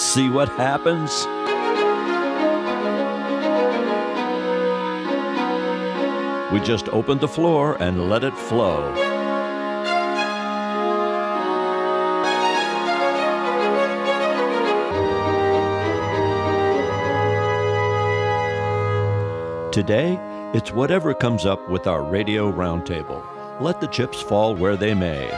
See what happens? We just opened the floor and let it flow. Today, it's whatever comes up with our radio roundtable. Let the chips fall where they may.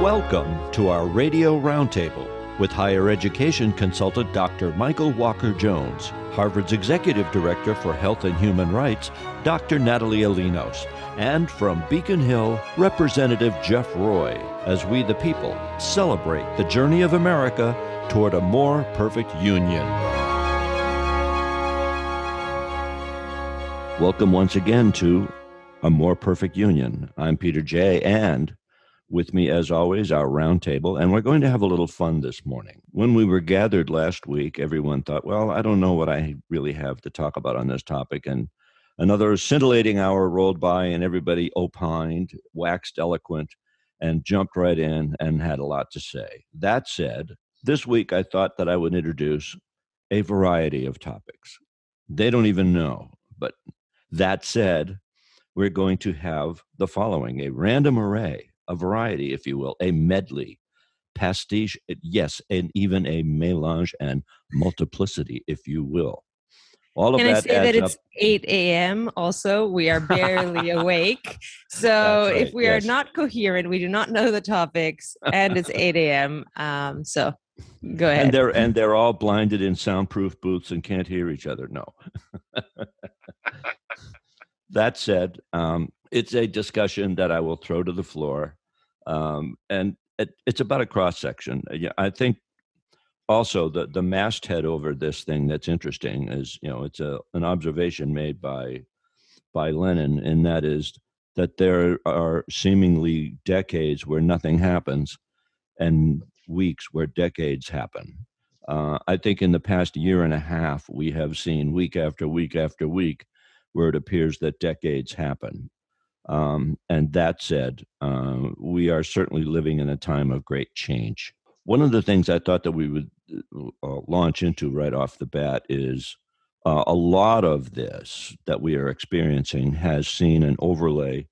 Welcome to our radio roundtable with higher education consultant Dr. Michael Walker Jones, Harvard's Executive Director for Health and Human Rights, Dr. Natalia Linos, and from Beacon Hill, Representative Jeff Roy, as we the people celebrate the journey of America toward a more perfect union. Welcome once again to A More Perfect Union. I'm Peter Jay, and with me, as always, our roundtable, and we're going to have a little fun this morning. When we were gathered last week, everyone thought, well, I don't know what I really have to talk about on this topic. And another scintillating hour rolled by, and everybody opined, waxed eloquent, and jumped right in and had a lot to say. That said, this week I thought that I would introduce a variety of topics. They don't even know, but that said, we're going to have the following a random array a variety, if you will, a medley, pastiche, eh, yes, and even a melange and multiplicity, if you will. All of Can that I say that it's up. 8 a.m. also? We are barely awake. So right, if we yes. are not coherent, we do not know the topics, and it's 8 a.m. Um, so go ahead. And they're, and they're all blinded in soundproof booths and can't hear each other. No. that said, um, it's a discussion that I will throw to the floor um, and it, it's about a cross section. Uh, I think also the the masthead over this thing that's interesting is you know it's a an observation made by by Lenin, and that is that there are seemingly decades where nothing happens, and weeks where decades happen. Uh, I think in the past year and a half, we have seen week after week after week where it appears that decades happen. Um, and that said, uh, we are certainly living in a time of great change. One of the things I thought that we would uh, launch into right off the bat is uh, a lot of this that we are experiencing has seen an overlay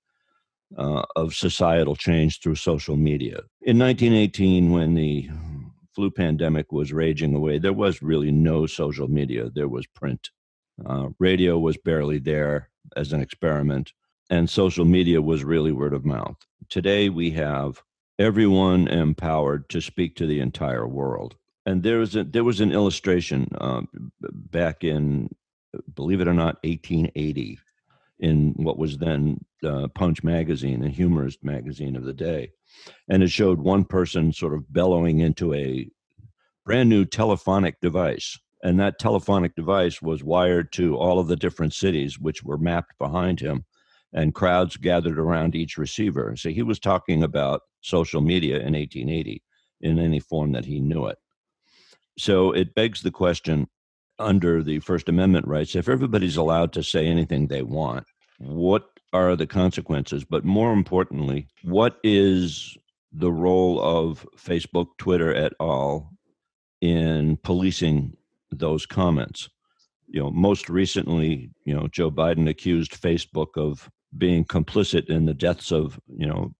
uh, of societal change through social media. In 1918, when the flu pandemic was raging away, there was really no social media, there was print. Uh, radio was barely there as an experiment and social media was really word of mouth. Today we have everyone empowered to speak to the entire world. And there was a, there was an illustration uh, back in, believe it or not, 1880, in what was then uh, Punch magazine, a humorist magazine of the day, and it showed one person sort of bellowing into a brand new telephonic device. And that telephonic device was wired to all of the different cities, which were mapped behind him and crowds gathered around each receiver. So he was talking about social media in 1880 in any form that he knew it. So it begs the question under the First Amendment rights if everybody's allowed to say anything they want, what are the consequences? But more importantly, what is the role of Facebook, Twitter et al. in policing those comments? You know, most recently, you know, Joe Biden accused Facebook of being complicit in the deaths of you know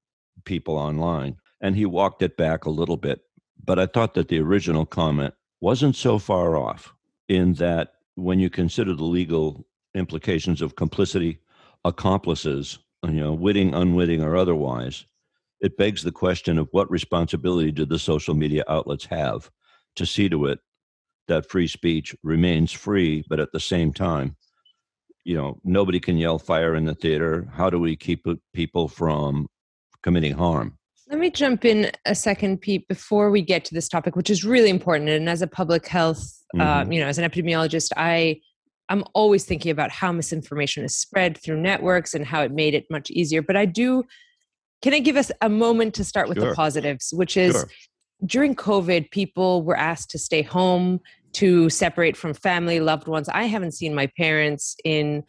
people online and he walked it back a little bit but i thought that the original comment wasn't so far off in that when you consider the legal implications of complicity accomplices you know witting unwitting or otherwise it begs the question of what responsibility do the social media outlets have to see to it that free speech remains free but at the same time you know nobody can yell fire in the theater how do we keep people from committing harm let me jump in a second pete before we get to this topic which is really important and as a public health um, mm-hmm. um, you know as an epidemiologist i i'm always thinking about how misinformation is spread through networks and how it made it much easier but i do can i give us a moment to start with sure. the positives which is sure. during covid people were asked to stay home to separate from family, loved ones. I haven't seen my parents in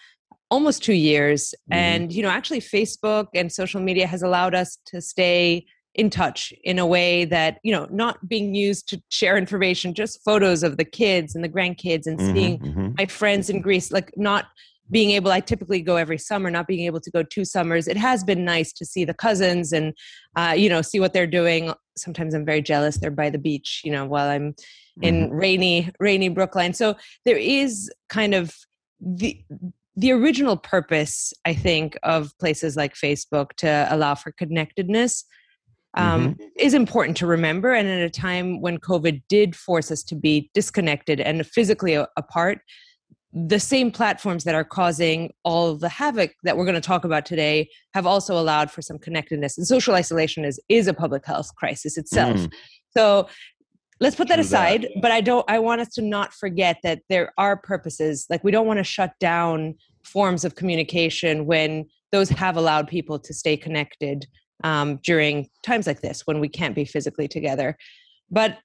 almost two years. Mm-hmm. And, you know, actually, Facebook and social media has allowed us to stay in touch in a way that you know not being used to share information just photos of the kids and the grandkids and mm-hmm, seeing mm-hmm. my friends in greece like not being able i typically go every summer not being able to go two summers it has been nice to see the cousins and uh, you know see what they're doing sometimes i'm very jealous they're by the beach you know while i'm in mm-hmm. rainy rainy brookline so there is kind of the the original purpose i think of places like facebook to allow for connectedness um, mm-hmm. is important to remember. And at a time when COVID did force us to be disconnected and physically apart, the same platforms that are causing all the havoc that we're going to talk about today have also allowed for some connectedness. And social isolation is is a public health crisis itself. Mm. So let's put that True aside. That. But I don't. I want us to not forget that there are purposes. Like we don't want to shut down forms of communication when those have allowed people to stay connected um, during times like this when we can't be physically together. But,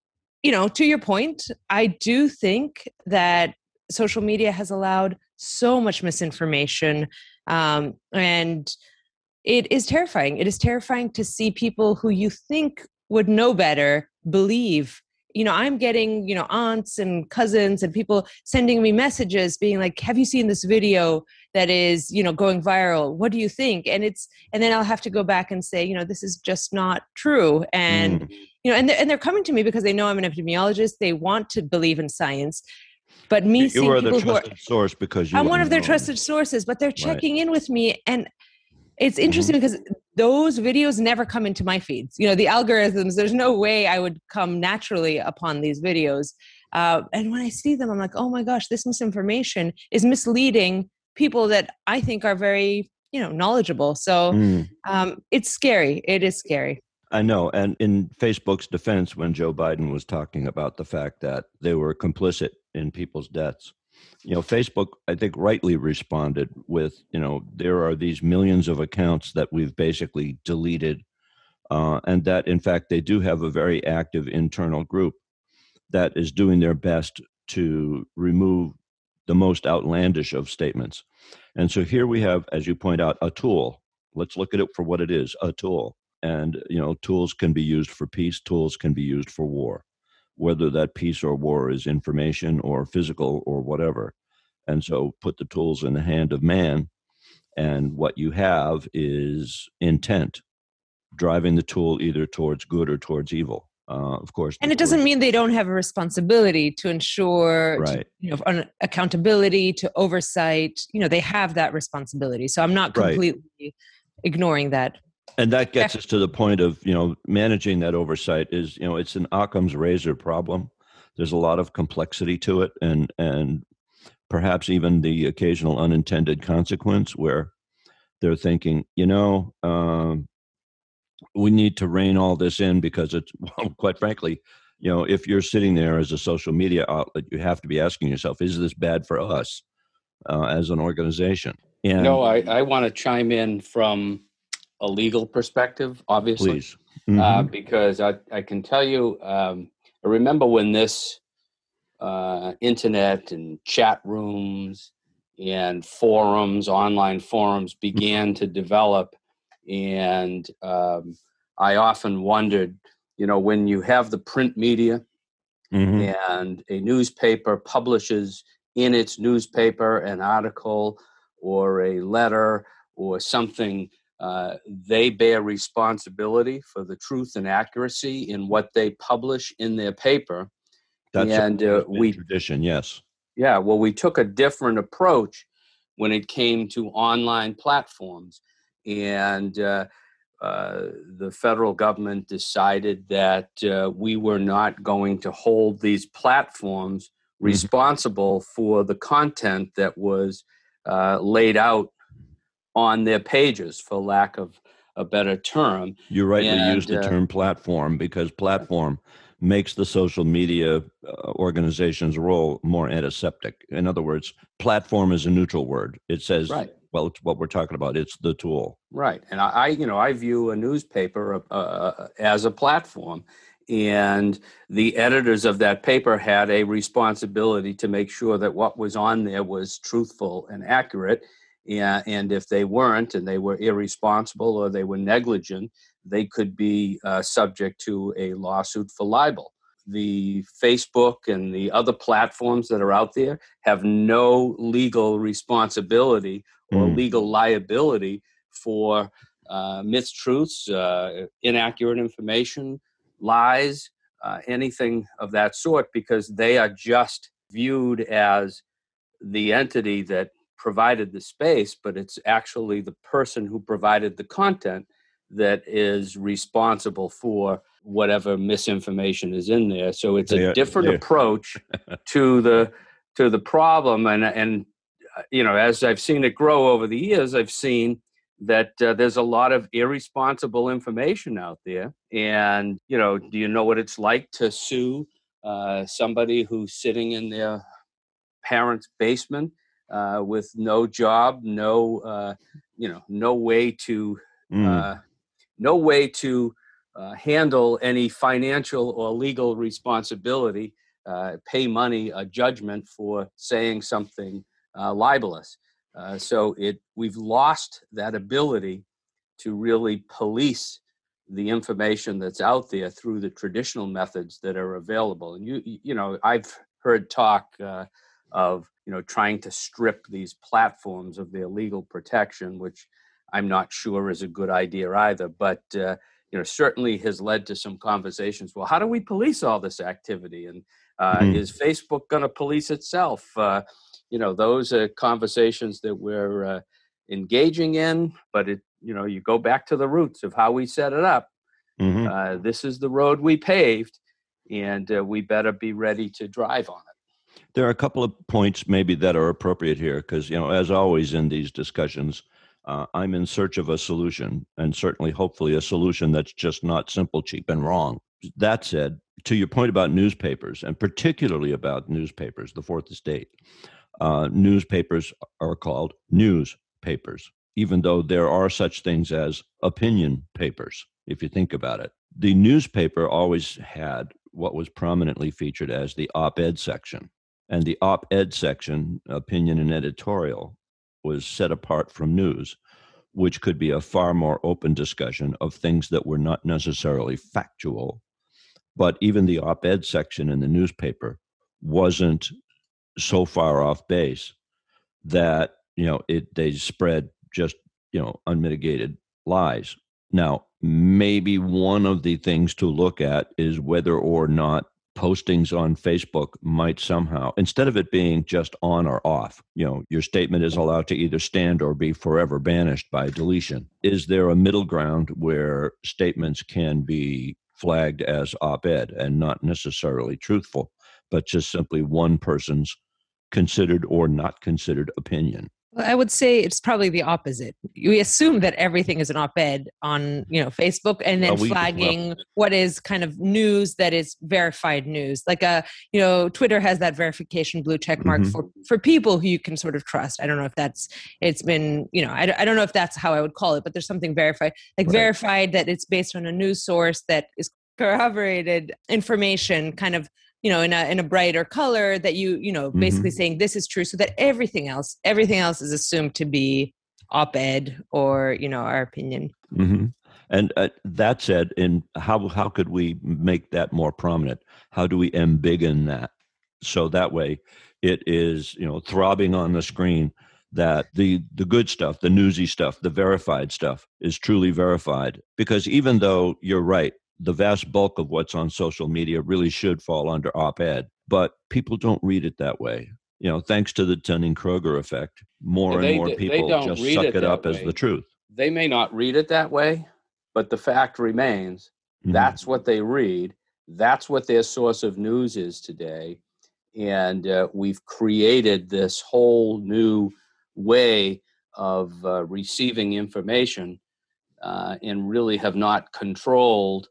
you know, to your point, I do think that social media has allowed so much misinformation. Um, and it is terrifying. It is terrifying to see people who you think would know better believe you know i'm getting you know aunts and cousins and people sending me messages being like have you seen this video that is you know going viral? What do you think? And it's and then i'll have to go back and say you know this is just not true. And mm. you know and they're, and they're coming to me because they know i'm an epidemiologist. They want to believe in science. But me you seeing people the trusted are, source because you i'm one of their trusted sources but they're checking right. in with me and it's interesting mm-hmm. because those videos never come into my feeds you know the algorithms there's no way i would come naturally upon these videos uh, and when i see them i'm like oh my gosh this misinformation is misleading people that i think are very you know knowledgeable so mm. um, it's scary it is scary I know. And in Facebook's defense, when Joe Biden was talking about the fact that they were complicit in people's deaths, you know facebook i think rightly responded with you know there are these millions of accounts that we've basically deleted uh, and that in fact they do have a very active internal group that is doing their best to remove the most outlandish of statements. And so here we have as you point out a tool. Let's look at it for what it is a tool. And you know tools can be used for peace tools can be used for war whether that peace or war is information or physical or whatever. And so put the tools in the hand of man, and what you have is intent, driving the tool either towards good or towards evil. Uh, of course, and it doesn't mean they don't have a responsibility to ensure, right. to, you know, accountability to oversight. You know, they have that responsibility. So I'm not completely right. ignoring that and that gets us to the point of you know managing that oversight is you know it's an occam's razor problem. There's a lot of complexity to it and and perhaps even the occasional unintended consequence where they're thinking you know um, we need to rein all this in because it's well, quite frankly you know if you're sitting there as a social media outlet you have to be asking yourself is this bad for us uh, as an organization? And no i, I want to chime in from a legal perspective, obviously, uh, mm-hmm. uh, because I, I can tell you, um, I remember when this uh, internet and chat rooms and forums, online forums, mm-hmm. began to develop, and um, I often wondered, you know, when you have the print media mm-hmm. and a newspaper publishes in its newspaper an article or a letter or something uh, they bear responsibility for the truth and accuracy in what they publish in their paper. That's and uh, we tradition, yes. Yeah, well, we took a different approach when it came to online platforms, and uh, uh the federal government decided that uh, we were not going to hold these platforms mm-hmm. responsible mm-hmm. for the content that was laid out on their pages, for lack of a better term. You rightly and, used the uh, term platform because platform makes the social media uh, organization's role more antiseptic. In other words, platform is a neutral word. It says, right. well, it's what we're talking about. It's the tool. Right. And I, you know, I view a newspaper uh, uh, as a platform. And the editors of that paper had a responsibility to make sure that what was on there was truthful and accurate and if they weren't and they were irresponsible or they were negligent, they could be uh, subject to a lawsuit for libel. The Facebook and the other platforms that are out there have no legal responsibility or mm. legal liability for uh, mistruths, uh, inaccurate information, lies, uh, anything of that sort, because they are just viewed as the entity that provided the space, but it's actually the person who provided the content that is responsible for whatever misinformation is in there. So it's a different approach to the to the problem, and and uh, you know, as I've seen it grow over the years, I've seen that uh, there's a lot of irresponsible information out there. And you know, do you know what it's like to sue uh, somebody who's sitting in their parents' basement uh, with no job, no uh, you know, no way to mm. no way to uh, handle any financial or legal responsibility, uh, pay money, a judgment for saying something uh, libelous. Uh, so it we've lost that ability to really police the information that's out there through the traditional methods that are available. And you you know I've heard talk uh, of you know trying to strip these platforms of their legal protection, which I'm not sure is a good idea either. But uh, you know certainly has led to some conversations. Well, how do we police all this activity? And uh, mm-hmm. is Facebook going to police itself? Uh, you know, those are conversations that we're uh, engaging in. But it, you know, you go back to the roots of how we set it up. Mm-hmm. Uh, this is the road we paved, and uh, we better be ready to drive on it. There are a couple of points maybe that are appropriate here because you know, as always in these discussions, uh, I'm in search of a solution, and certainly, hopefully, a solution that's just not simple, cheap, and wrong. That said, to your point about newspapers, and particularly about newspapers, the Fourth Estate, uh, newspapers are called newspapers, even though there are such things as opinion papers, if you think about it. The newspaper always had what was prominently featured as the op ed section. And the op ed section, opinion and editorial, was set apart from news, which could be a far more open discussion of things that were not necessarily factual. But even the op ed section in the newspaper wasn't so far off base that you know it they spread just you know unmitigated lies now maybe one of the things to look at is whether or not postings on Facebook might somehow, instead of it being just on or off, you know, your statement is allowed to either stand or be forever banished by deletion. Is there a middle ground where statements can be flagged as op ed and not necessarily truthful, but just simply one person's considered or not considered opinion? I would say it's probably the opposite. We assume that everything is an op-ed on, you know, Facebook, and then flagging well, what is kind of news that is verified news. Like a, uh, you know, Twitter has that verification blue check mark mm-hmm. for for people who you can sort of trust. I don't know if that's it's been, you know, I, I don't know if that's how I would call it, but there's something verified, like right. verified that it's based on a news source that is corroborated information, kind of you know in a in a brighter color that you you know basically mm-hmm. saying this is true so that everything else everything else is assumed to be op-ed or you know our opinion mm-hmm. and uh, that said in how how could we make that more prominent how do we embiggen that so that way it is you know throbbing on the screen that the the good stuff the newsy stuff the verified stuff is truly verified because even though you're right the vast bulk of what's on social media really should fall under op ed, but people don't read it that way. You know, thanks to the Dunning Kruger effect, more they, and more people just suck it, it up way. as the truth. They may not read it that way, but the fact remains mm-hmm. that's what they read. That's what their source of news is today. And uh, we've created this whole new way of uh, receiving information uh, and really have not controlled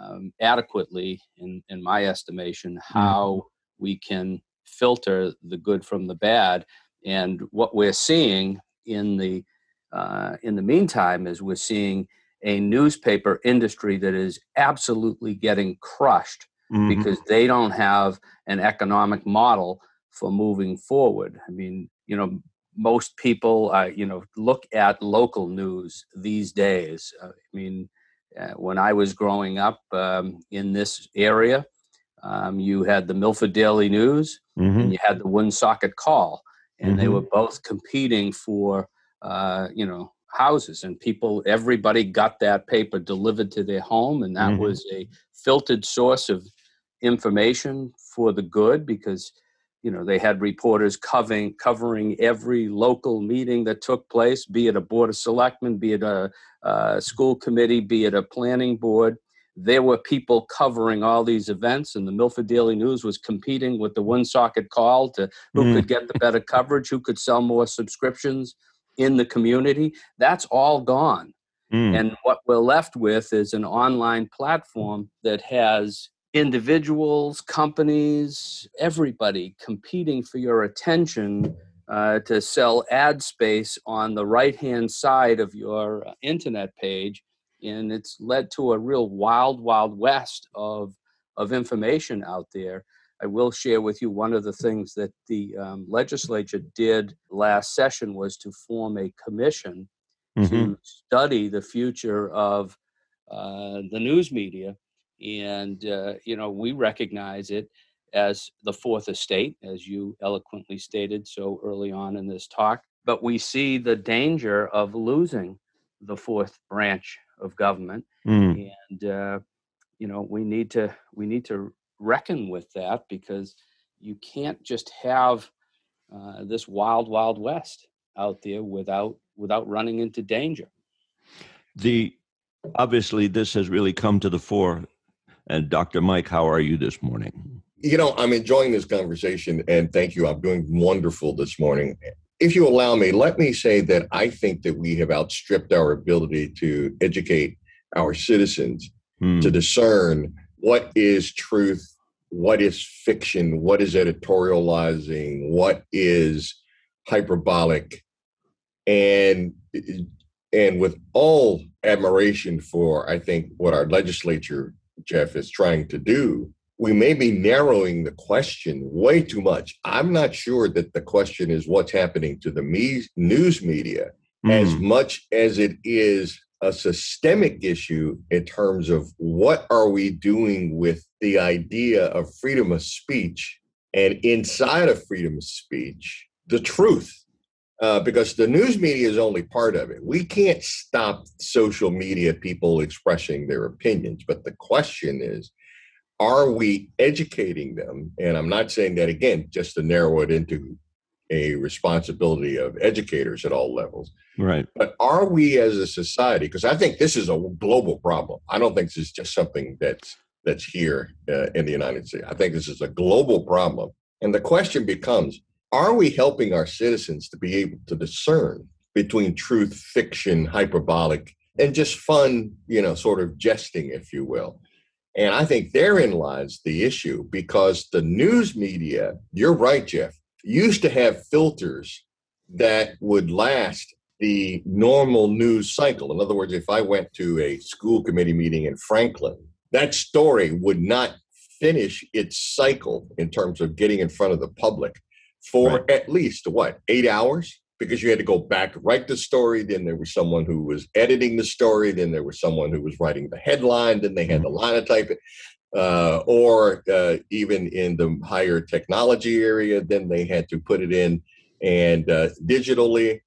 um, adequately, in, in my estimation, mm-hmm. how mm. we can filter the good from the bad. And what we're seeing in the uh, in the meantime is we're seeing a newspaper industry that is absolutely getting crushed mm-hmm. because they don't have an economic model for moving forward. I mean, you know, most people, uh, you know, look at local news these days. Uh, I mean, uh, when I was growing up um, in this area, um, you had the Milford Daily News mm-hmm. and you had the Woonsocket Call, and mm-hmm. they were both competing for, uh, you know, houses. And people, everybody got that paper delivered to their home, and that mm-hmm. was a filtered source of information for the good because you know they had reporters covering covering every local meeting that took place be it a board of selectmen be it a, a, school committee be it a planning board there were people covering all these events and the milford daily news was competing with the Woonsocket call to who mm. could get the better coverage who could sell more subscriptions in the community that's all gone mm. and what we're left with is an online platform that has individuals, companies, everybody competing for your attention uh, to sell ad space on the right hand side of your uh, internet page. And it's led to a real wild, wild west of, of information out there. I will share with you one of the things that the um, legislature did last session was to form a commission mm-hmm. to study the future of uh, the news media and uh, you know we recognize it as the fourth estate as you eloquently stated so early on in this talk but we see the danger of losing the fourth branch of government mm. and uh, you know we need to we need to reckon with that because you can't just have uh, this wild wild west out there without without running into danger the obviously this has really come to the fore and Dr. Mike, how are you this morning? You know, I'm enjoying this conversation and thank you. I'm doing wonderful this morning. If you allow me, let me say that I think that we have outstripped our ability to educate our citizens hmm. to discern what is truth, what is fiction, what is editorializing, what is hyperbolic. And and with all admiration for I think what our legislature Jeff is trying to do, we may be narrowing the question way too much. I'm not sure that the question is what's happening to the me- news media mm. as much as it is a systemic issue in terms of what are we doing with the idea of freedom of speech and inside of freedom of speech the truth uh, because the news media is only part of it. We can't stop social media people expressing their opinions, but the question is, are we educating them? And I'm not saying that again, just to narrow it into a responsibility of educators at all levels. Right. But are we as a society, because I think this is a global problem. I don't think this is just something that's that's here uh, in the United States. I think this is a global problem. And the question becomes, are we helping our citizens to be able to discern between truth, fiction, hyperbolic, and just fun, you know, sort of jesting, if you will? And I think therein lies the issue because the news media, you're right, Jeff, used to have filters that would last the normal news cycle. In other words, if I went to a school committee meeting in Franklin, that story would not finish its cycle in terms of getting in front of the public for right. at least what eight hours because you had to go back write the story then there was someone who was editing the story then there was someone who was writing the headline then they had mm-hmm. to type it uh, or uh, even in the higher technology area then they had to put it in and uh, digitally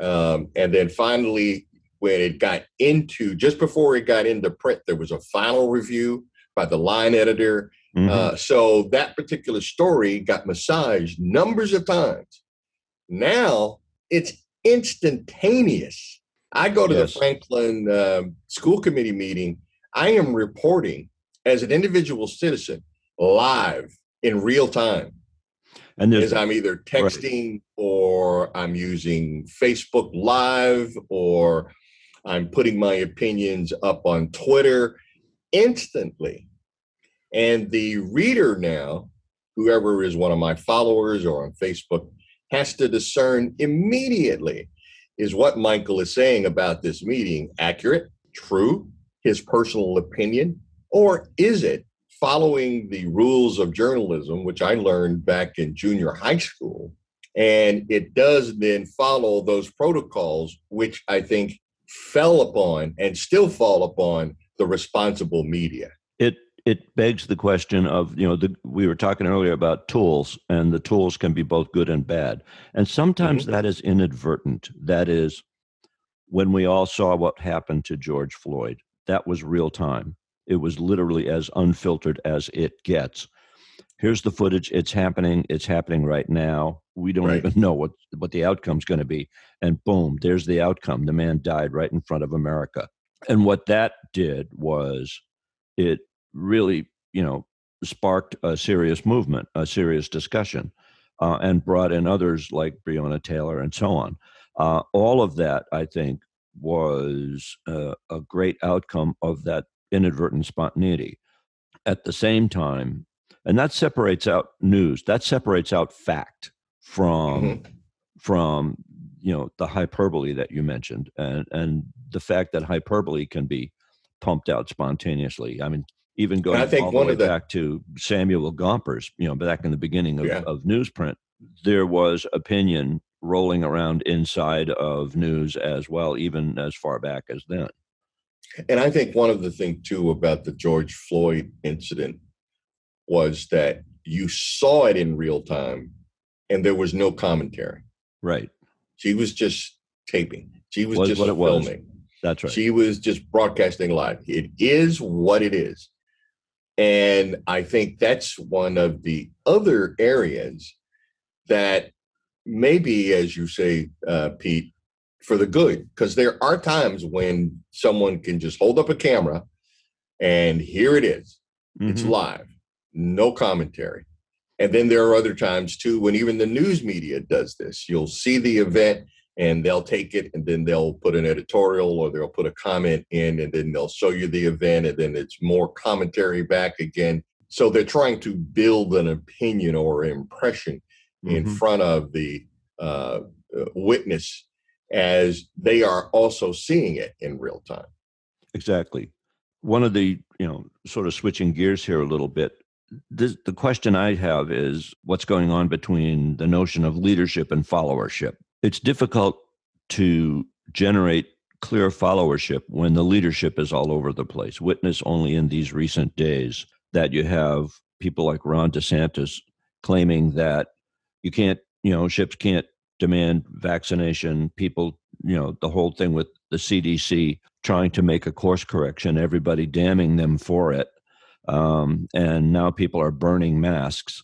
um, and then finally when it got into just before it got into print there was a final review by the line editor Mm-hmm. Uh, so that particular story got massaged numbers of times. Now it's instantaneous. I go to yes. the Franklin uh, School Committee meeting. I am reporting as an individual citizen live in real time. And as I'm either texting right. or I'm using Facebook Live or I'm putting my opinions up on Twitter instantly. And the reader now, whoever is one of my followers or on Facebook, has to discern immediately is what Michael is saying about this meeting accurate, true, his personal opinion, or is it following the rules of journalism, which I learned back in junior high school, And it does then follow those protocols, which I think fell upon and still fall upon the responsible media. It begs the question of you know the, we were talking earlier about tools and the tools can be both good and bad. And sometimes mm-hmm. that is inadvertent. That is when we all saw what happened to george floyd. That was real time. It was literally as unfiltered as it gets. Here's the footage. It's happening. It's happening right now. We don't right. even know what what the outcome's going to be. And boom there's the outcome. The man died right in front of america. And what that did was it really, you know, sparked a serious movement, a serious discussion, uh, and brought in others like Breonna Taylor and so on. Uh, all of that, I think, was uh, a great outcome of that inadvertent spontaneity. At the same time, and that separates out news, that separates out fact from mm-hmm. from you know the hyperbole that you mentioned, and and the fact that hyperbole can be pumped out spontaneously. I mean, even going I think all the way the, back to Samuel Gompers, you know, back in the beginning of, yeah. of newsprint, there was opinion rolling around inside of news as well, even as far back as then. And I think one of the things too about the George Floyd incident was that you saw it in real time and there was no commentary. Right. She was just taping. She was, was just filming. Was. That's right. She was just broadcasting live. It is what it is. And I think that's one of the other areas that maybe, as you say, uh, Pete, for the good, because there are times when someone can just hold up a camera and here it is. Mm-hmm. It's live, no commentary. And then there are other times too when even the news media does this. You'll see the event and they'll take it and then they'll put an editorial or they'll put a comment in and then they'll show you the event and then it's more commentary back again. So they're trying to build an opinion or impression mm-hmm. in front of the uh, uh, witness as they are also seeing it in real time. Exactly. One of the you know sort of switching gears here a little bit this, the question i have is what's going on between the notion of leadership and followership it's difficult to generate clear followership when the leadership is all over the place. Witness only in these recent days that you have people like Ron DeSantis claiming that you can't, you know, ships can't demand vaccination. People, you know, the whole thing with the CDC trying to make a course correction, everybody damning them for it. Um, and now people are burning masks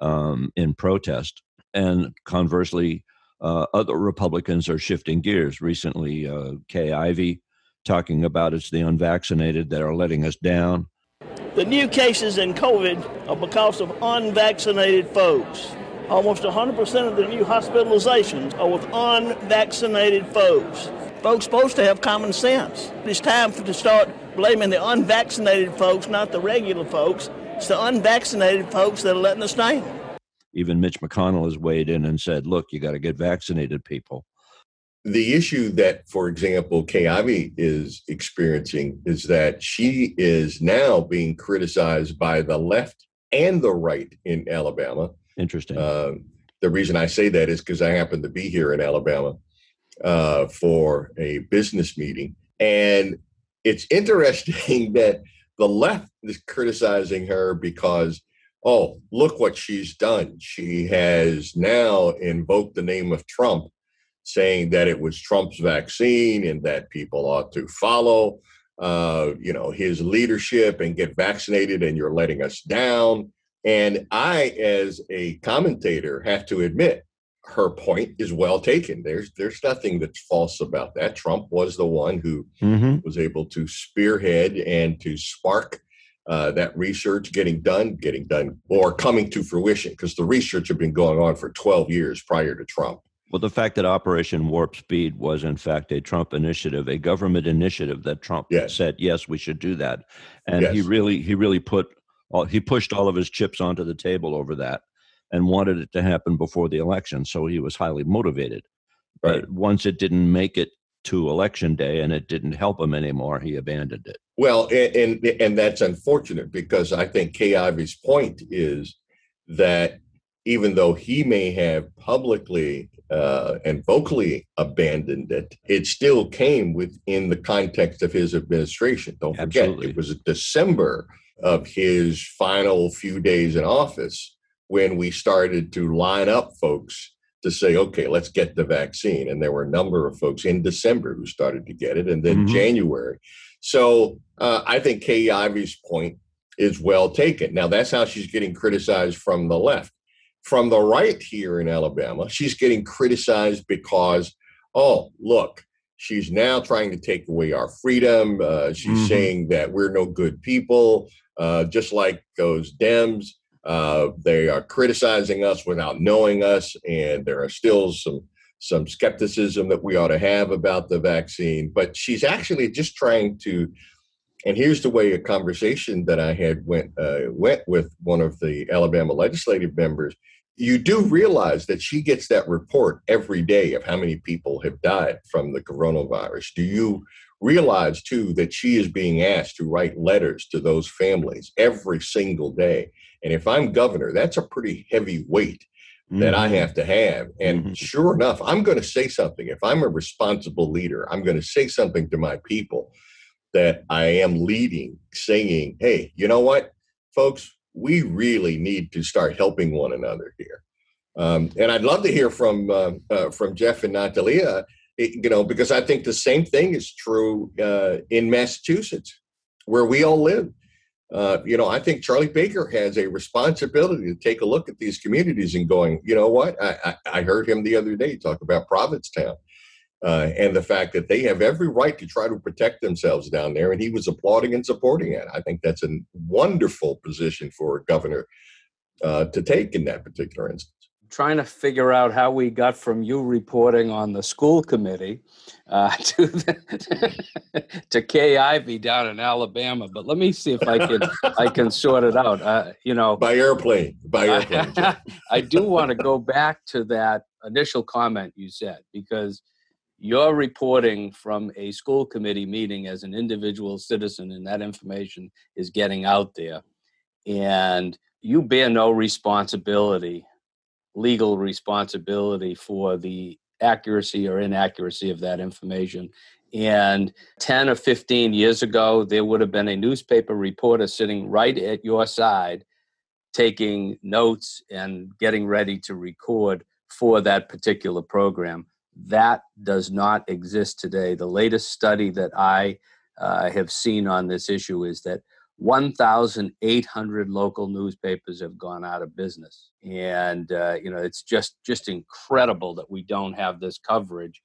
um, in protest. And conversely, uh, other Republicans are shifting gears. Recently, uh, Kay Ivey talking about it's the unvaccinated that are letting us down. The new cases in COVID are because of unvaccinated folks. Almost 100% of the new hospitalizations are with unvaccinated folks. Folks supposed to have common sense. It's time to start blaming the unvaccinated folks, not the regular folks. It's the unvaccinated folks that are letting us down even Mitch McConnell has weighed in and said, look, you got to get vaccinated people. The issue that, for example, Kay Ivey is experiencing is that she is now being criticized by the left and the right in Alabama. Interesting. Uh, the reason I say that is because I happen to be here in Alabama uh, for a business meeting. And it's interesting that the left is criticizing her because oh, look what she's done. She has now invoked the name of Trump, saying that it was Trump's vaccine and that people ought to follow, uh, you know, his leadership and get vaccinated, and you're letting us down. And I, as a commentator, have to admit her point is well taken. There's there's nothing that's false about that. Trump was the one who mm-hmm. was able to spearhead and to spark uh, that research getting done, getting done, or coming to fruition because the research had been going on for 12 years prior to Trump. Well, the fact that Operation Warp Speed was, in fact, a Trump initiative, a government initiative that Trump yes. said, yes, we should do that. And yes. he really, he really put, all, he pushed all of his chips onto the table over that and wanted it to happen before the election. So he was highly motivated. Right. But once it didn't make it to election day and it didn't help him anymore, he abandoned it. Well, and and, and that's unfortunate because I think Kay Ivey's point is that even though he may have publicly uh, and vocally abandoned it, it still came within the context of his administration. Don't forget, it was December of his final few days in office when we started to line up folks to say, okay, let's get the vaccine. And there were a number of folks in December who started to get it, and then mm-hmm. January. So uh, I think Kay Ivey's point is well taken. Now, that's how she's getting criticized from the left. From the right here in Alabama, she's getting criticized because, oh, look, she's now trying to take away our freedom. Uh, she's mm-hmm. saying that we're no good people, uh, just like those Dems. Uh, they are criticizing us without knowing us, and there are still some some skepticism that we ought to have about the vaccine. But she's actually just trying to. And here's the way a conversation that I had went uh, went with one of the Alabama legislative members. You do realize that she gets that report every day of how many people have died from the coronavirus. Do you realize too that she is being asked to write letters to those families every single day? And if I'm governor, that's a pretty heavy weight mm-hmm. that I mm-hmm. have to have. And mm-hmm. sure enough, I'm going to say something. If I'm a responsible leader, I'm going to say something to my people that I am leading, saying, hey, you know what, folks, we really need to start helping one another here. Um, and I'd love to hear from uh, uh, from Jeff and Natalia, you know, because I think the same thing is true uh, in Massachusetts, where we all live uh, you know, I think Charlie Baker has a responsibility to take a look at these communities and going, you know what? I, I, I heard him the other day talk about Provincetown uh, and the fact that they have every right to try to protect themselves down there. And he was applauding and supporting it. I think that's a wonderful position for a governor uh, to take in that particular instance trying to figure out how we got from you reporting on the school committee uh, to the, to Kay Ivey down in Alabama. But let me see if I can I can sort it out. Uh, you know, by airplane, by airplane. I, I do want to go back to that initial comment you said because you're reporting from a school committee meeting as an individual citizen, and that information is getting out there, and you bear no responsibility legal responsibility for the accuracy or inaccuracy of that information. And 10 or 15 years ago, there would have been a newspaper reporter sitting right at your side, taking notes and getting ready to record for that particular program. That does not exist today. The latest study that I uh, have seen on this issue is that 1,800 local newspapers have gone out of business, and uh, you know it's just just incredible that we don't have this coverage,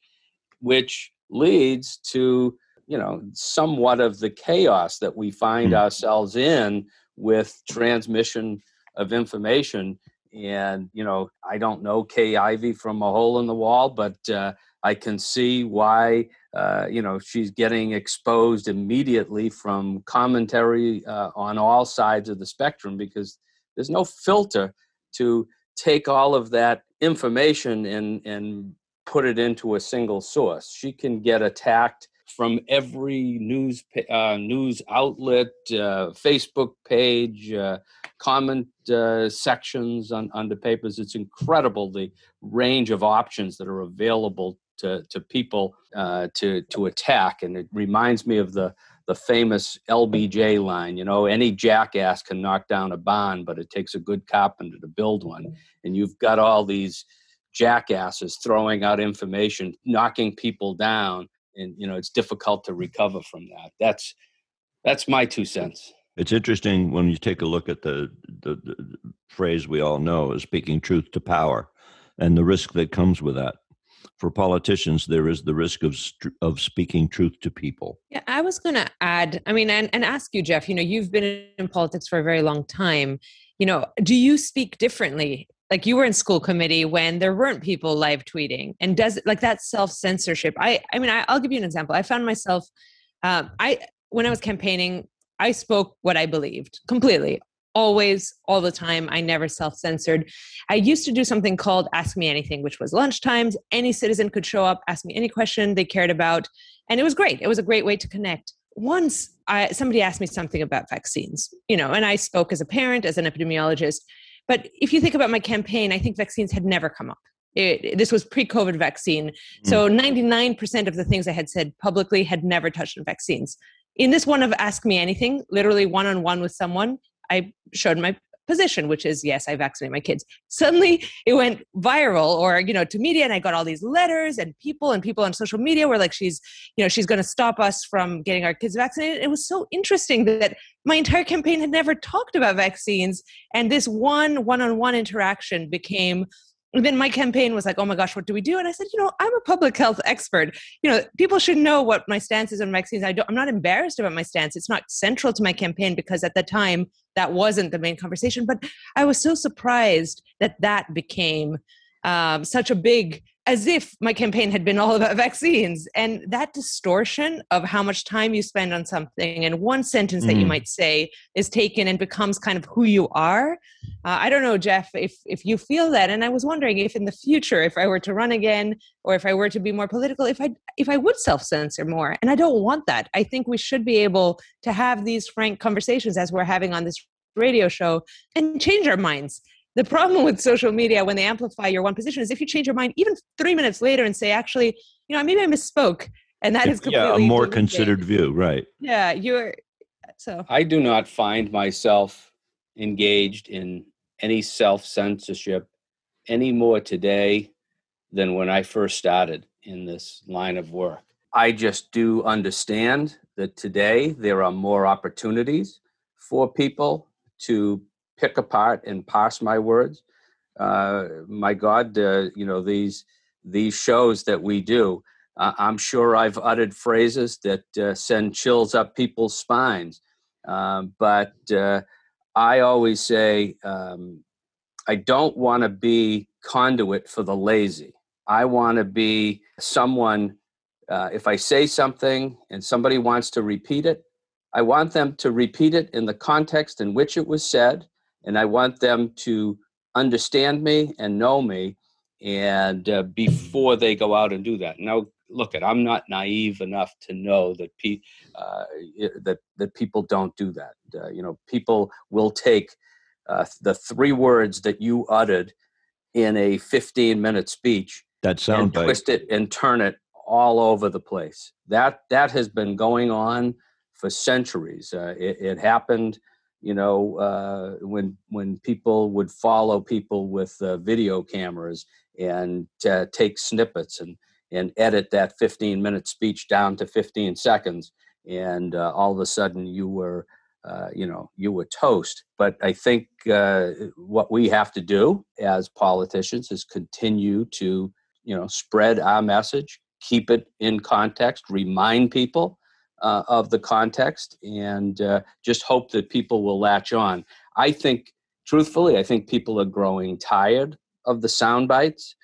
which leads to you know somewhat of the chaos that we find mm. ourselves in with transmission of information. And you know, I don't know Kay Ivey from a hole in the wall, but uh, I can see why uh, you know she's getting exposed immediately from commentary uh, on all sides of the spectrum because there's no filter to take all of that information and and put it into a single source. She can get attacked from every news uh, news outlet, uh, Facebook page, uh, comment uh, sections on, the papers. It's incredible the range of options that are available to, to people uh, to to attack, and it reminds me of the the famous LBJ line. You know, any jackass can knock down a bond, but it takes a good carpenter to build one. And you've got all these jackasses throwing out information, knocking people down, and you know it's difficult to recover from that. That's that's my two cents. It's interesting when you take a look at the, the, the phrase we all know is speaking truth to power and the risk that comes with that for politicians there is the risk of of speaking truth to people. Yeah i was going to add i mean and, and ask you jeff you know you've been in politics for a very long time. You know do you speak differently? Like you were in school committee when there weren't people live tweeting and does like that self censorship i i mean I, will give you an example. I found myself um, i when i was campaigning i spoke what i believed completely always all the time i never self-censored i used to do something called ask me anything which was lunchtimes any citizen could show up ask me any question they cared about and it was great it was a great way to connect once I, somebody asked me something about vaccines you know and i spoke as a parent as an epidemiologist But if you think about my campaign, I think vaccines had never come up. It, this was pre-COVID vaccine, so 99% mm. of the things I had said publicly had never touched on vaccines. In this one of Ask Me Anything, literally one-on-one with someone, I showed my position, which is yes, I vaccinate my kids. Suddenly it went viral or, you know, to media and I got all these letters and people and people on social media were like, she's, you know, she's going to stop us from getting our kids vaccinated. It was so interesting that my entire campaign had never talked about vaccines. And this one one-on-one interaction became then my campaign was like, oh my gosh, what do we do? And I said, you know, I'm a public health expert. You know, people should know what my stance is on vaccines. I don't, I'm not embarrassed about my stance. It's not central to my campaign because at the time that wasn't the main conversation. But I was so surprised that that became um, such a big as if my campaign had been all about vaccines. And that distortion of how much time you spend on something and one sentence mm. that you mm. might say is taken and becomes kind of who you are. Uh, I don't know, Jeff, if, if you feel that. And I was wondering if in the future, if I were to run again or if I were to be more political, if I, if I would self censor more. And I don't want that. I think we should be able to have these frank conversations as we're having on this radio show and change our minds the problem with social media when they amplify your one position is if you change your mind even three minutes later and say actually you know maybe i misspoke and that is completely yeah, a more considered view right. Yeah you're so. I do not find myself engaged in any self-censorship any more today than when i first started in this line of work. I just do understand that today there are more opportunities for people to pick apart and parse my words. Uh, my God, uh, you know these these shows that we do. Uh, I'm sure I've uttered phrases that uh, send chills up people's spines, um, but uh, I always say um, I don't want to be conduit for the lazy. I want to be someone. Uh, if I say something and somebody wants to repeat it, I want them to repeat it in the context in which it was said and I want them to understand me and know me and uh, before they go out and do that. Now look at i'm not naive enough to know that pe- uh, that that people don't do that. Uh, you know people will take uh, the three words that you uttered in a 15 minute speech that sound and twist it and turn it all over the place. That that has been going on for centuries. Uh, it, it happened you know, uh, when when people would follow people with uh, video cameras and uh, take snippets and and edit that 15 minute speech down to 15 seconds, and uh, all of a sudden you were, uh, you know, you were toast. But I think uh, what we have to do as politicians is continue to, you know, spread our message, keep it in context, remind people uh, of the context and uh, just hope that people will latch on. I think, truthfully, I think people are growing tired of the sound bites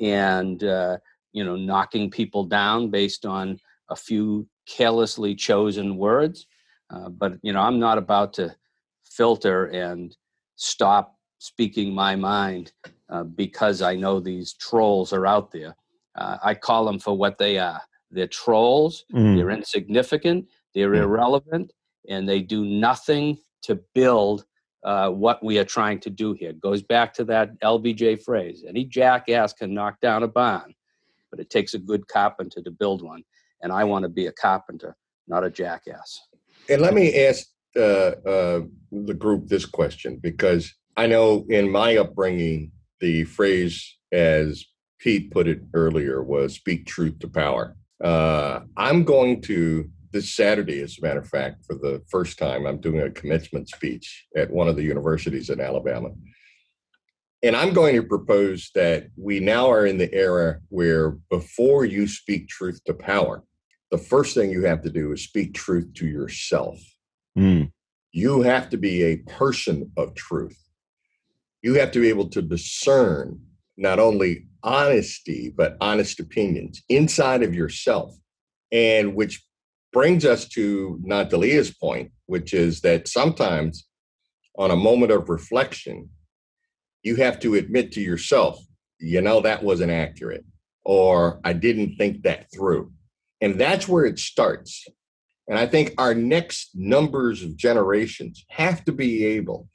and, uh, you know, knocking people down based on a few carelessly chosen words. Uh, but, you know, I'm not about to filter and stop speaking my mind uh, because I know these trolls are out there. Uh, I call them for what they are they're trolls, mm. they're insignificant, they're mm. irrelevant, and they do nothing to build uh, what we are trying to do here. It goes back to that LBJ phrase any jackass can knock down a barn, but it takes a good carpenter to build one. And I want to be a carpenter, not a jackass. And let me ask uh, uh, the group this question because I know in my upbringing, the phrase, as Pete put it earlier, was speak truth to power. Uh, I'm going to this Saturday, as a matter of fact, for the first time, I'm doing a commencement speech at one of the universities in Alabama. And I'm going to propose that we now are in the era where before you speak truth to power, the first thing you have to do is speak truth to yourself. Mm. You have to be a person of truth. You have to be able to discern not only honesty, but honest opinions inside of yourself. And which brings us to Natalia's point, which is that sometimes on a moment of reflection, you have to admit to yourself, you know, that wasn't accurate, or I didn't think that through. And that's where it starts. And I think our next numbers of generations have to be able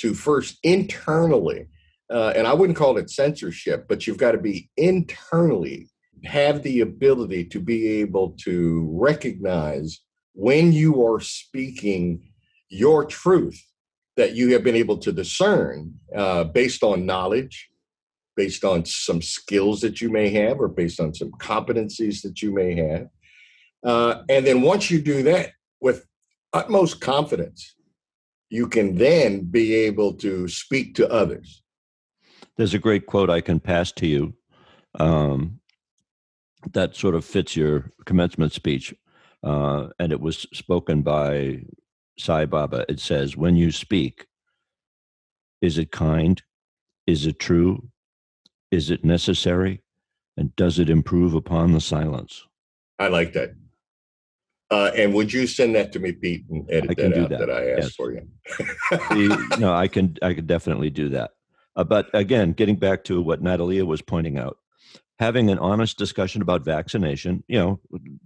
to first internally, uh, and I wouldn't call it censorship, but you've got to be internally have the ability to be able to recognize when you are speaking your truth that you have been able to discern uh, based on knowledge, based on some skills that you may have, or based on some competencies that you may have. Uh, and then once you do that with utmost confidence, you can then be able to speak to others. There's a great quote I can pass to you um, that sort of fits your commencement speech. Uh, and it was spoken by Sai Baba. It says, When you speak, is it kind? Is it true? Is it necessary? And does it improve upon the silence? I like that. Uh, and would you send that to me, Pete, and edit I can that do out that. that I asked Yes. for you? The- no, I can I can definitely do that. Uh, but again, getting back to what Natalia was pointing out, having an honest discussion about vaccination, you know,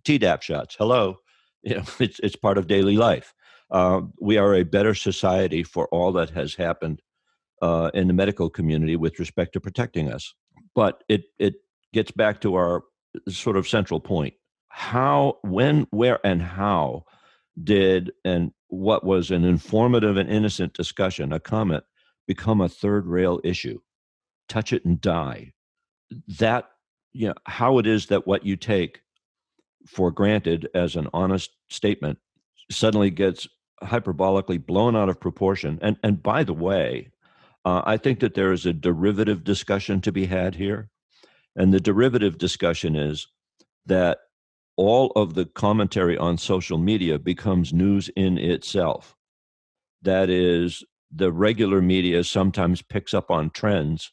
Tdap shots. Hello, you know, it's it's part of daily life. Uh, we are a better society for all that has happened uh, in the medical community with respect to protecting us. But it it gets back to our sort of central point: how, when, where, and how did and what was an informative and innocent discussion, a comment, become a third rail issue? Touch it and die. That, you know, how it is that what you take for granted as an honest statement suddenly gets hyperbolically blown out of proportion. And and by the way, uh, I think that there is a derivative discussion to be had here, and the derivative discussion is that all of the commentary on social media becomes news in itself. That is, the regular media sometimes picks up on trends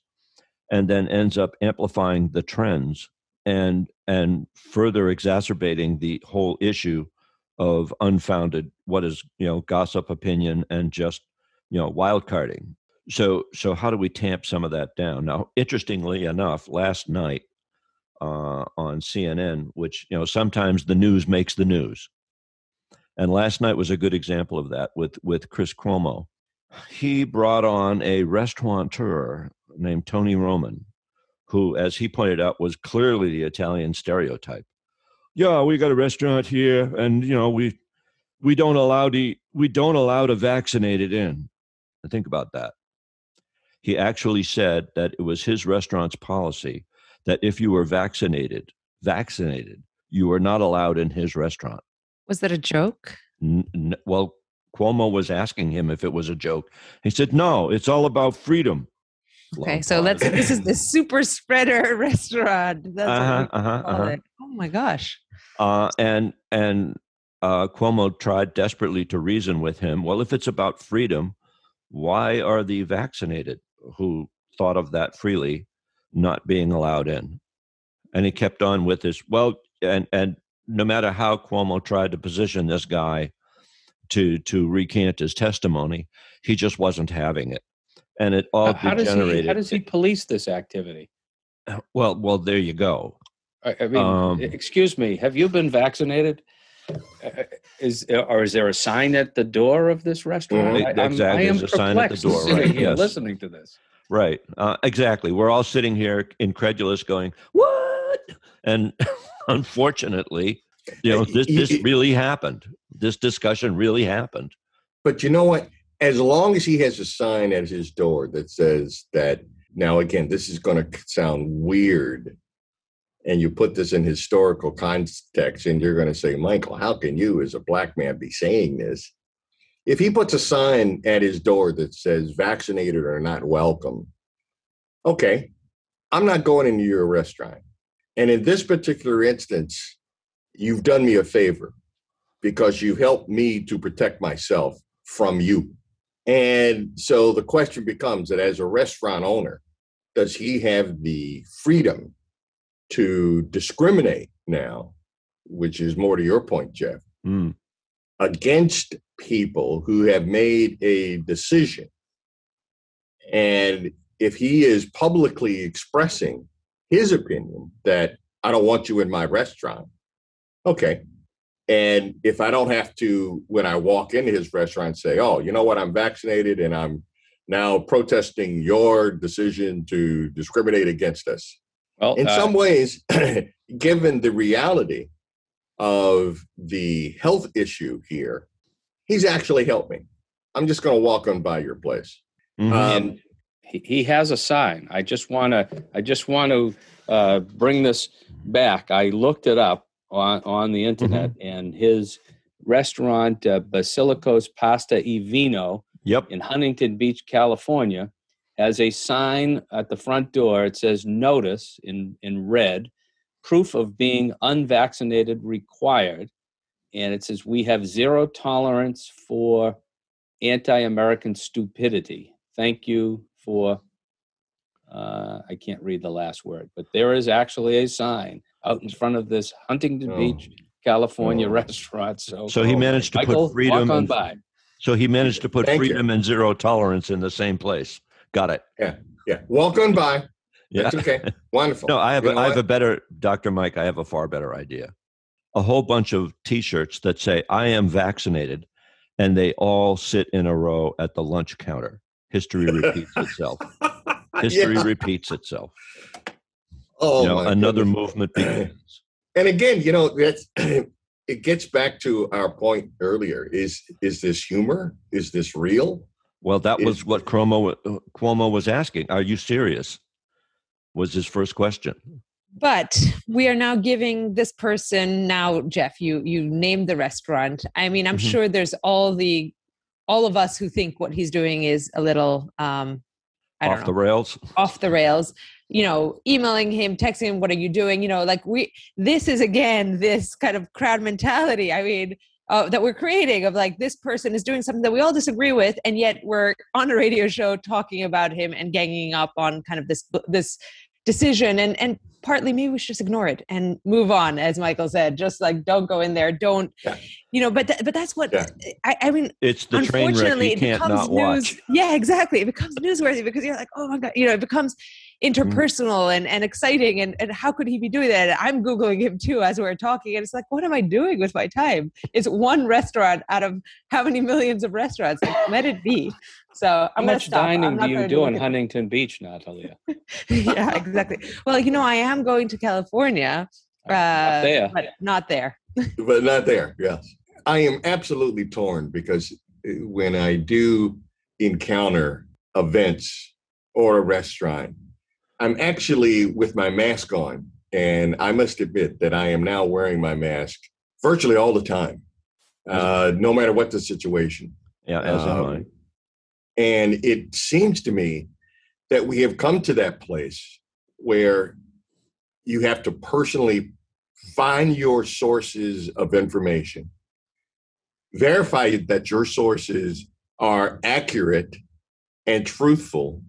and then ends up amplifying the trends and and further exacerbating the whole issue of unfounded what is you know gossip opinion and just you know wild carding. So so how do we tamp some of that down? Now interestingly enough last night uh, on cnn which you know sometimes the news makes the news. And last night was a good example of that with with chris cuomo he brought on a restaurateur named tony roman who as he pointed out was clearly the italian stereotype yeah, we got a restaurant here, and you know we we don't allow the we don't allow the vaccinated in. And think about that. He actually said that it was his restaurant's policy that if you were vaccinated, vaccinated, you were not allowed in his restaurant. Was that a joke? N- n- well, Cuomo was asking him if it was a joke. He said, "No, it's all about freedom." Okay, Long so let's. This is the super spreader restaurant. That's Uh-huh, uh-huh, uh-huh. Oh my gosh! Uh, and and uh, Cuomo tried desperately to reason with him. Well, if it's about freedom, why are the vaccinated who thought of that freely not being allowed in? And he kept on with this. Well, and and no matter how Cuomo tried to position this guy to to recant his testimony, he just wasn't having it, and it all how, how does degenerated. he how does he police this activity? Well, well, there you go. I, I mean, Um, excuse me, have you been vaccinated? Uh, Is or is there a sign at the door of this restaurant? Mhm. I, Exactly, I am there's a sign at the perplexed door, right, here yes. listening to this. Right. Uh, exactly. We're all sitting here incredulous, going, "What?" And unfortunately, you know, this this really happened. This discussion really happened. But you know what? As long as he has a sign at his door that says that, now again, this is going to sound weird, and you put this in historical context, and you're going to say, Michael, how can you, as a black man, be saying this? If he puts a sign at his door that says vaccinated or not welcome, okay, I'm not going into your restaurant. And in this particular instance, you've done me a favor because you've helped me to protect myself from you. And so the question becomes that as a restaurant owner, does he have the freedom to discriminate now, which is more to your point, Jeff, Mm. against people who have made a decision? And if he is publicly expressing his opinion that I don't want you in my restaurant, okay. And if I don't have to, when I walk into his restaurant, say, oh, you know what, I'm vaccinated and I'm now protesting your decision to discriminate against us. Well, in uh, some ways, given the reality of the health issue here, he's actually helped me. I'm just going to walk on by your place. Mm-hmm. Um, he, he has a sign. I just want to. I just want to uh, bring this back. I looked it up on on the internet, mm-hmm. and his restaurant uh, Basilicos Pasta e Vino yep. in Huntington Beach, California, has a sign at the front door. It says "Notice" in in red, proof of being unvaccinated required, and it says we have zero tolerance for anti-American stupidity. Thank you for. Uh, I can't read the last word, but there is actually a sign out in front of this Huntington oh. Beach, California oh. restaurant. So, so he oh, managed to Michael, put freedom and, by. So he managed to put Thank freedom you. and zero tolerance in the same place. Got it. Yeah, yeah. Walk on by. Yeah. That's okay. Wonderful. No, I have a, I have a better Dr. Mike. I have a far better idea. A whole bunch of T-shirts that say "I am vaccinated," and they all sit in a row at the lunch counter. History repeats itself. History yeah. repeats itself. Oh, you know, another goodness. movement begins. And again, you know, that's it gets back to our point earlier. Is is this humor? Is this real? Well, that is, was what Cuomo Cuomo was asking. Are you serious? Was his first question. But we are now giving this person now, Jeff. You you named the restaurant. I mean, I'm mm-hmm. sure there's all the all of us who think what he's doing is a little um, off the rails. Off the rails. You know, emailing him, texting him, "What are you doing?" You know, like we. This is again this kind of crowd mentality. I mean, uh, that we're creating of like this person is doing something that we all disagree with, and yet we're on a radio show talking about him and ganging up on kind of this this decision and and partly maybe we should just ignore it and move on as michael said just like don't go in there don't yeah. you know but th- but that's what yeah. I, I, mean it's the train wreck you can't not news, watch yeah exactly it becomes newsworthy because you're like oh my god you know it becomes. Interpersonal mm-hmm. and, and exciting and, and how could he be doing that i'm googling him too as we're talking and it's like what am i doing with my time it's one restaurant out of how many millions of restaurants like, let it be so I'm How much dining do you do in Huntington Beach, Natalia? yeah, exactly. Well, you know, I am going to California, uh, not there. but not there. but not there. Yes, I am absolutely torn because uh, when I do encounter events or a restaurant, I'm actually with my mask on, and I must admit that I am now wearing my mask virtually all the time, uh, no matter what the situation. Yeah, as um, am I. And it seems to me that we have come to that place where you have to personally find your sources of information, verify that your sources are accurate and truthful,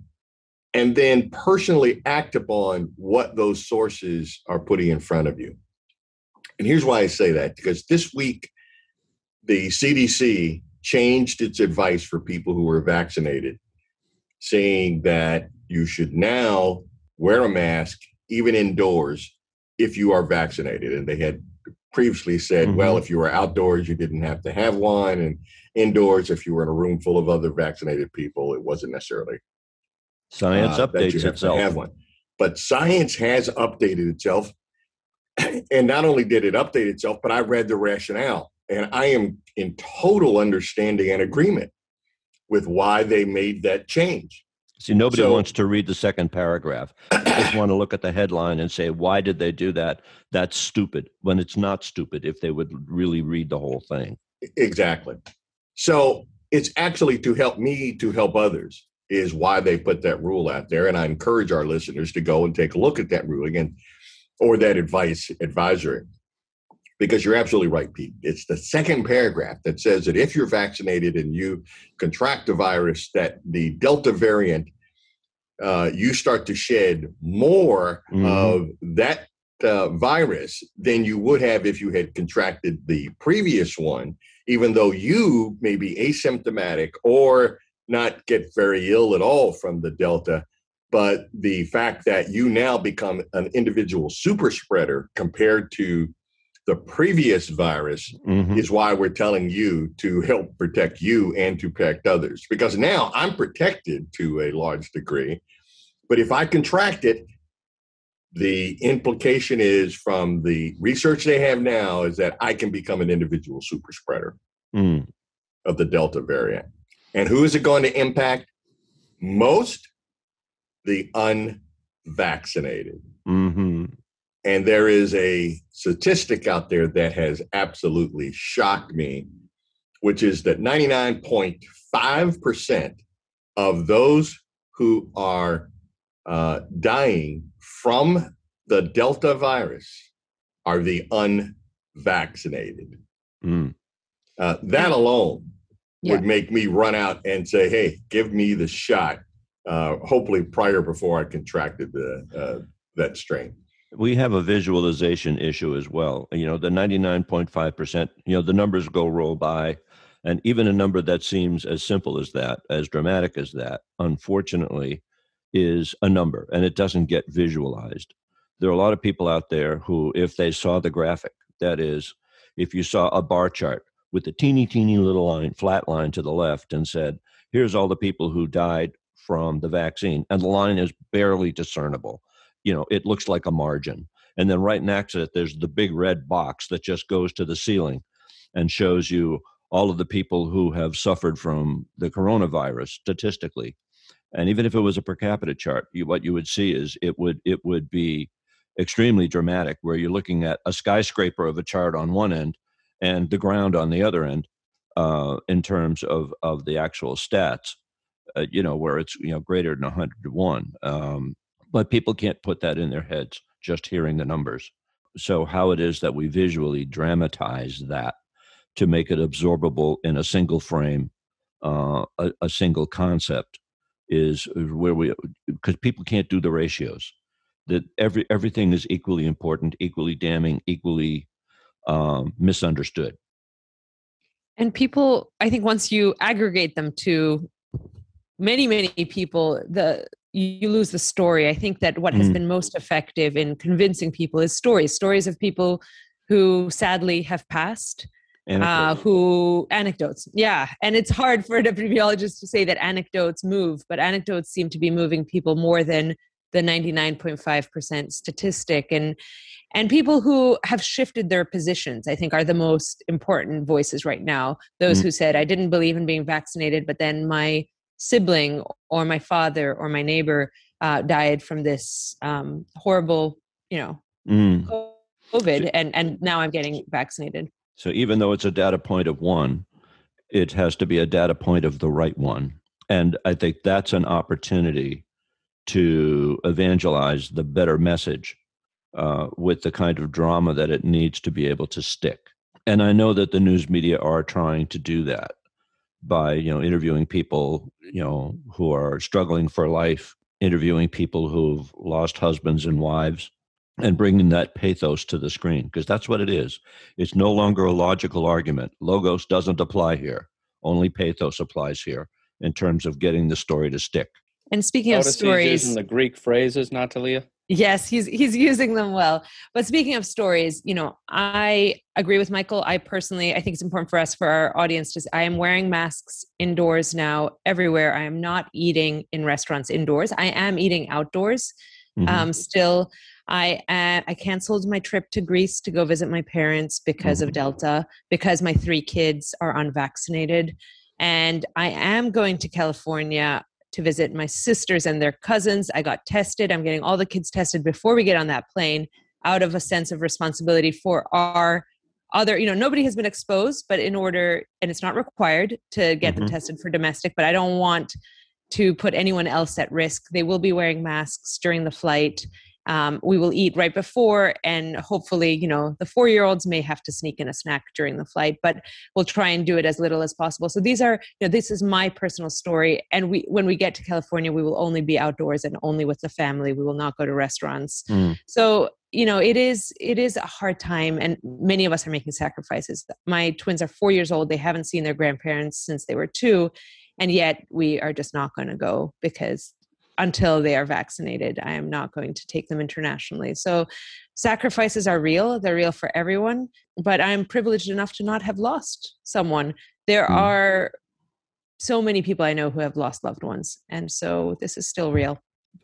and then personally act upon what those sources are putting in front of you. And here's why I say that because this week, the CDC changed its advice for people who were vaccinated, saying that you should now wear a mask even indoors if you are vaccinated. And they had previously said, mm-hmm. well, if you were outdoors, you didn't have to have one, and indoors, if you were in a room full of other vaccinated people, it wasn't necessarily science uh, updates itself. have one. But science has updated itself, and not only did it update itself, but I read the rationale. And I am in total understanding and agreement with why they made that change. See, nobody so, wants to read the second paragraph. They just want to look at the headline and say, why did they do that? That's stupid. When it's not stupid, if they would really read the whole thing. Exactly. So it's actually to help me to help others is why they put that rule out there. And I encourage our listeners to go and take a look at that ruling and or that advice advisory because you're absolutely right, Pete. It's the second paragraph that says that if you're vaccinated and you contract the virus, that the Delta variant, uh, you start to shed more mm-hmm. of that uh, virus than you would have if you had contracted the previous one, even though you may be asymptomatic or not get very ill at all from the Delta. But the fact that you now become an individual super spreader compared to the previous virus mm-hmm. is why we're telling you to help protect you and to protect others. Because now I'm protected to a large degree. But if I contract it, the implication is from the research they have now is that I can become an individual super spreader mm. of the Delta variant. And who is it going to impact most? The unvaccinated. Mm-hmm. And there is a statistic out there that has absolutely shocked me, which is that 99.5% of those who are uh, dying from the Delta virus are the unvaccinated. Mm. Uh, that alone yeah. would make me run out and say, "Hey, give me the shot." Uh, hopefully, prior before I contracted the uh, that strain we have a visualization issue as well. You know, the 99.5%, you know, the numbers go roll by. And even a number that seems as simple as that, as dramatic as that, unfortunately, is a number and it doesn't get visualized. There are a lot of people out there who, if they saw the graphic, that is, if you saw a bar chart with a teeny, teeny little line, flat line to the left, and said, here's all the people who died from the vaccine, and the line is barely discernible. You know it looks like a margin. And then right next to it there's the big red box that just goes to the ceiling and shows you all of the people who have suffered from the coronavirus statistically. And even if it was a per capita chart you, what you would see is it would it would be extremely dramatic where you're looking at a skyscraper of a chart on one end and the ground on the other end uh, in terms of of the actual stats uh, you know where it's you know greater than 100 to 1 um, but people can't put that in their heads just hearing the numbers. So, how it is that we visually dramatize that to make it absorbable in a single frame, uh, a, a, single concept, is where we because people can't do the ratios. That every everything is equally important, equally damning, equally um, misunderstood. And people, I think, once you aggregate them to many, many people, the you lose the story. I think that what has mm. been most effective in convincing people is stories, stories of people who sadly have passed. Uh, who anecdotes yeah and it's hard for an epidemiologist to say that anecdotes move but anecdotes seem to be moving people more than the 99.5% statistic and and people who have shifted their positions i think are the most important voices right now those mm. who said i didn't believe in being vaccinated but then my sibling or my father or my neighbor uh, died from this um, horrible, you know, mm. COVID, and and now I'm getting vaccinated. So even though it's a data point of one, it has to be a data point of the right one, and I think that's an opportunity to evangelize the better message uh, with the kind of drama that it needs to be able to stick. And I know that the news media are trying to do that by you know interviewing people you know who are struggling for life interviewing people who've lost husbands and wives and bringing that pathos to the screen because that's what it is. It's no longer a logical argument. Logos doesn't apply here. Only pathos applies here in terms of getting the story to stick. And speaking Notice of stories using the greek phrases natalia Yes, he's he's using them well. But speaking of stories, you know, I agree with Michael. I personally, I think it's important for us, for our audience, to. I am wearing masks indoors now, everywhere. I am not eating in restaurants indoors. I am eating outdoors. Mm-hmm. Um, still, I uh, I canceled my trip to Greece to go visit my parents because mm-hmm. of Delta, because my three kids are unvaccinated, and I am going to California to visit my sisters and their cousins. I got tested. I'm getting all the kids tested before we get on that plane out of a sense of responsibility for our other you know nobody has been exposed but in order and it's not required to get mm-hmm. them tested for domestic but i don't want to put anyone else at risk they will be wearing masks during the flight um, we will eat right before and hopefully you know the four year olds may have to sneak in a snack during the flight but we'll try and do it as little as possible. So these are you know this is my personal story and we when we get to california we will only be outdoors and only with the family. We will not go to restaurants. Mm. so you know it is it is a hard time and many of us are making sacrifices. My twins are four years old. They haven't seen their grandparents since they were two and yet we are just not going to go because until they are vaccinated. I am not going to take them internationally. So sacrifices are real, they're real for everyone, but I'm privileged enough to not have lost someone. There mm. are so many people I know who have lost loved ones, and so this is still real.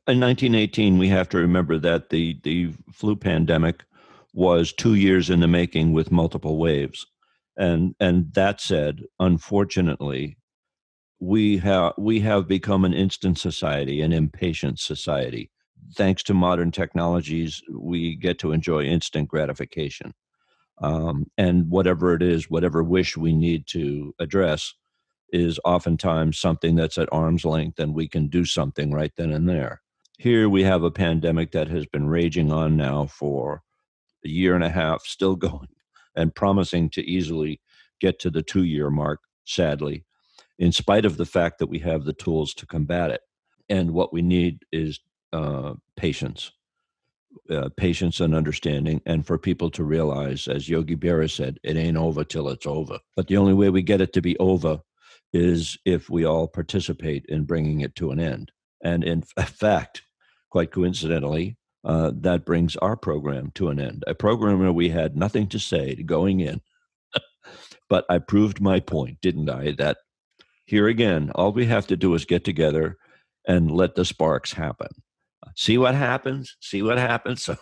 In 1918, we have to remember that the, the flu pandemic was two years in the making with multiple waves. And, and that said, unfortunately, we have we have become an instant society, an impatient society. Thanks to modern technologies, we get to enjoy instant gratification, um, and whatever it is, whatever wish we need to address, is oftentimes something that's at arm's length, and we can do something right then and there. Here we have a pandemic that has been raging on now for a year and a half, still going, and promising to easily get to the two year mark, sadly in spite of the fact that we have the tools to combat it. And what we need is uh, patience, uh, patience and understanding, and for people to realize, as Yogi Berra said, it ain't over till it's over. But the only way we get it to be over is if we all participate in bringing it to an end. And in fact, quite coincidentally, uh, that brings our program to an end. A program where we had nothing to say going in. but I proved my point, didn't I? That here again, all we have to do is get together and let the sparks happen. See what happens. See what happens.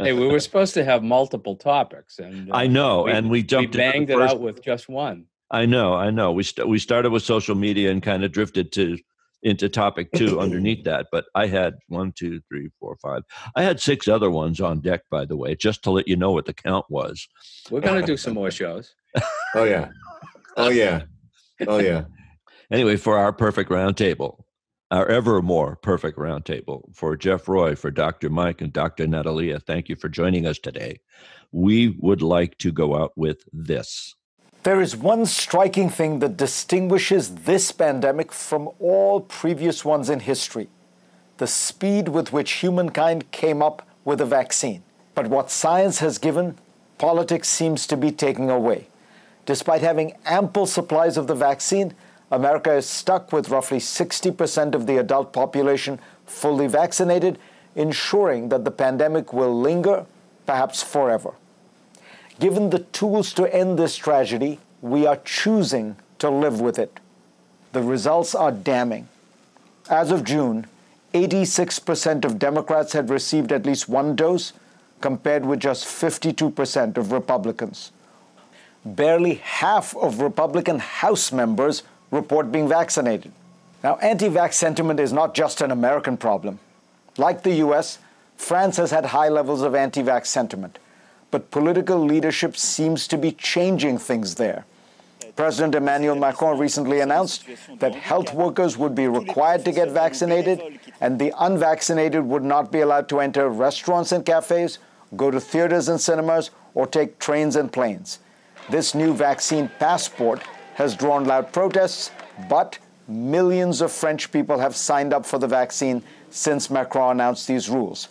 hey, we were supposed to have multiple topics, and uh, I know, we, and we jumped. We banged it out with just one. I know, I know. We st- we started with social media and kind of drifted to into topic two underneath that. But I had one, two, three, four, five. I had six other ones on deck, by the way, just to let you know what the count was. We're going to do some more shows. oh yeah, Oh yeah. Oh yeah. anyway, for our perfect roundtable, our ever more perfect roundtable, for Jeff Roy, for Dr. Mike, and Dr. Natalia, thank you for joining us today. We would like to go out with this. There is one striking thing that distinguishes this pandemic from all previous ones in history the speed with which humankind came up with a vaccine. But what science has given, politics seems to be taking away. Despite having ample supplies of the vaccine, America is stuck with roughly 60% of the adult population fully vaccinated, ensuring that the pandemic will linger, perhaps forever. Given the tools to end this tragedy, we are choosing to live with it. The results are damning. As of June, 86% of Democrats had received at least one dose, compared with just 52% of Republicans barely half of Republican House members report being vaccinated. Now, anti vax sentiment is not just an American problem. Like the US, France has had high levels of anti vax sentiment, but political leadership seems to be changing things there. President Emmanuel Macron recently announced that health workers would be required to get vaccinated, and the unvaccinated would not be allowed to enter restaurants and cafes, go to theaters and cinemas, or take trains and planes. This new vaccine passport has drawn loud protests, but millions of French people have signed up for the vaccine since Macron announced these rules.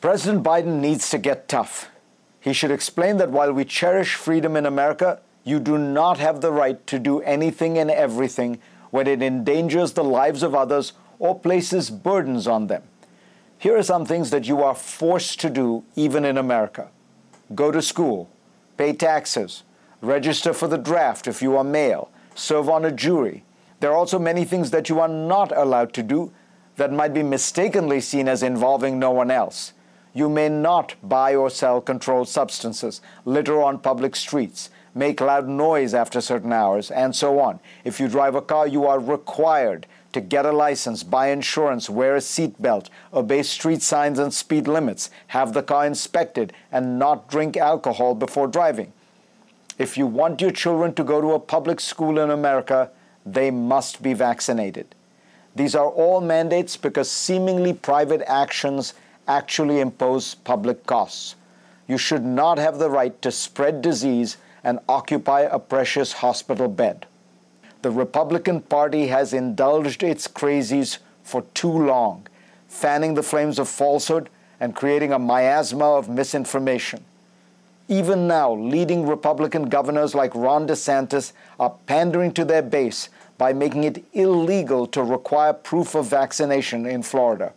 President Biden needs to get tough. He should explain that while we cherish freedom in America, you do not have the right to do anything and everything when it endangers the lives of others or places burdens on them. Here are some things that you are forced to do even in America go to school, pay taxes, register for the draft if you are male, serve on a jury. There are also many things that you are not allowed to do that might be mistakenly seen as involving no one else. You may not buy or sell controlled substances, litter on public streets, make loud noise after certain hours, and so on. If you drive a car, you are required to get a license, buy insurance, wear a seatbelt, obey street signs and speed limits, have the car inspected, and not drink alcohol before driving. If you want your children to go to a public school in America, they must be vaccinated. These are all mandates because seemingly private actions actually impose public costs. You should not have the right to spread disease and occupy a precious hospital bed the Republican Party has indulged its crazies for too long, fanning the flames of falsehood and creating a miasma of misinformation. Even now, leading Republican governors like Ron DeSantis are pandering to their base by making it illegal to require proof of vaccination in Florida.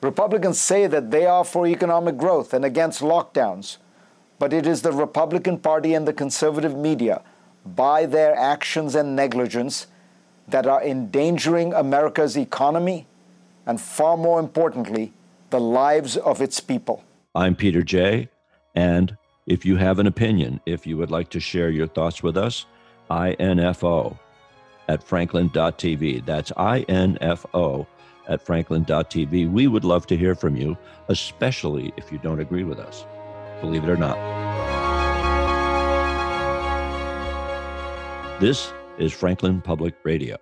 Republicans say that they are for economic growth and against lockdowns, but it is the Republican Party and the conservative media, by their actions and negligence, that are endangering America's economy and, far more importantly, the lives of its people. I'm Peter Jay, and if you have an opinion, if you would like to share your thoughts with us, info at franklin.tv. That's info at franklin.tv. We would love to hear from you, especially if you don't agree with us, believe it or not. This is Franklin Public Radio.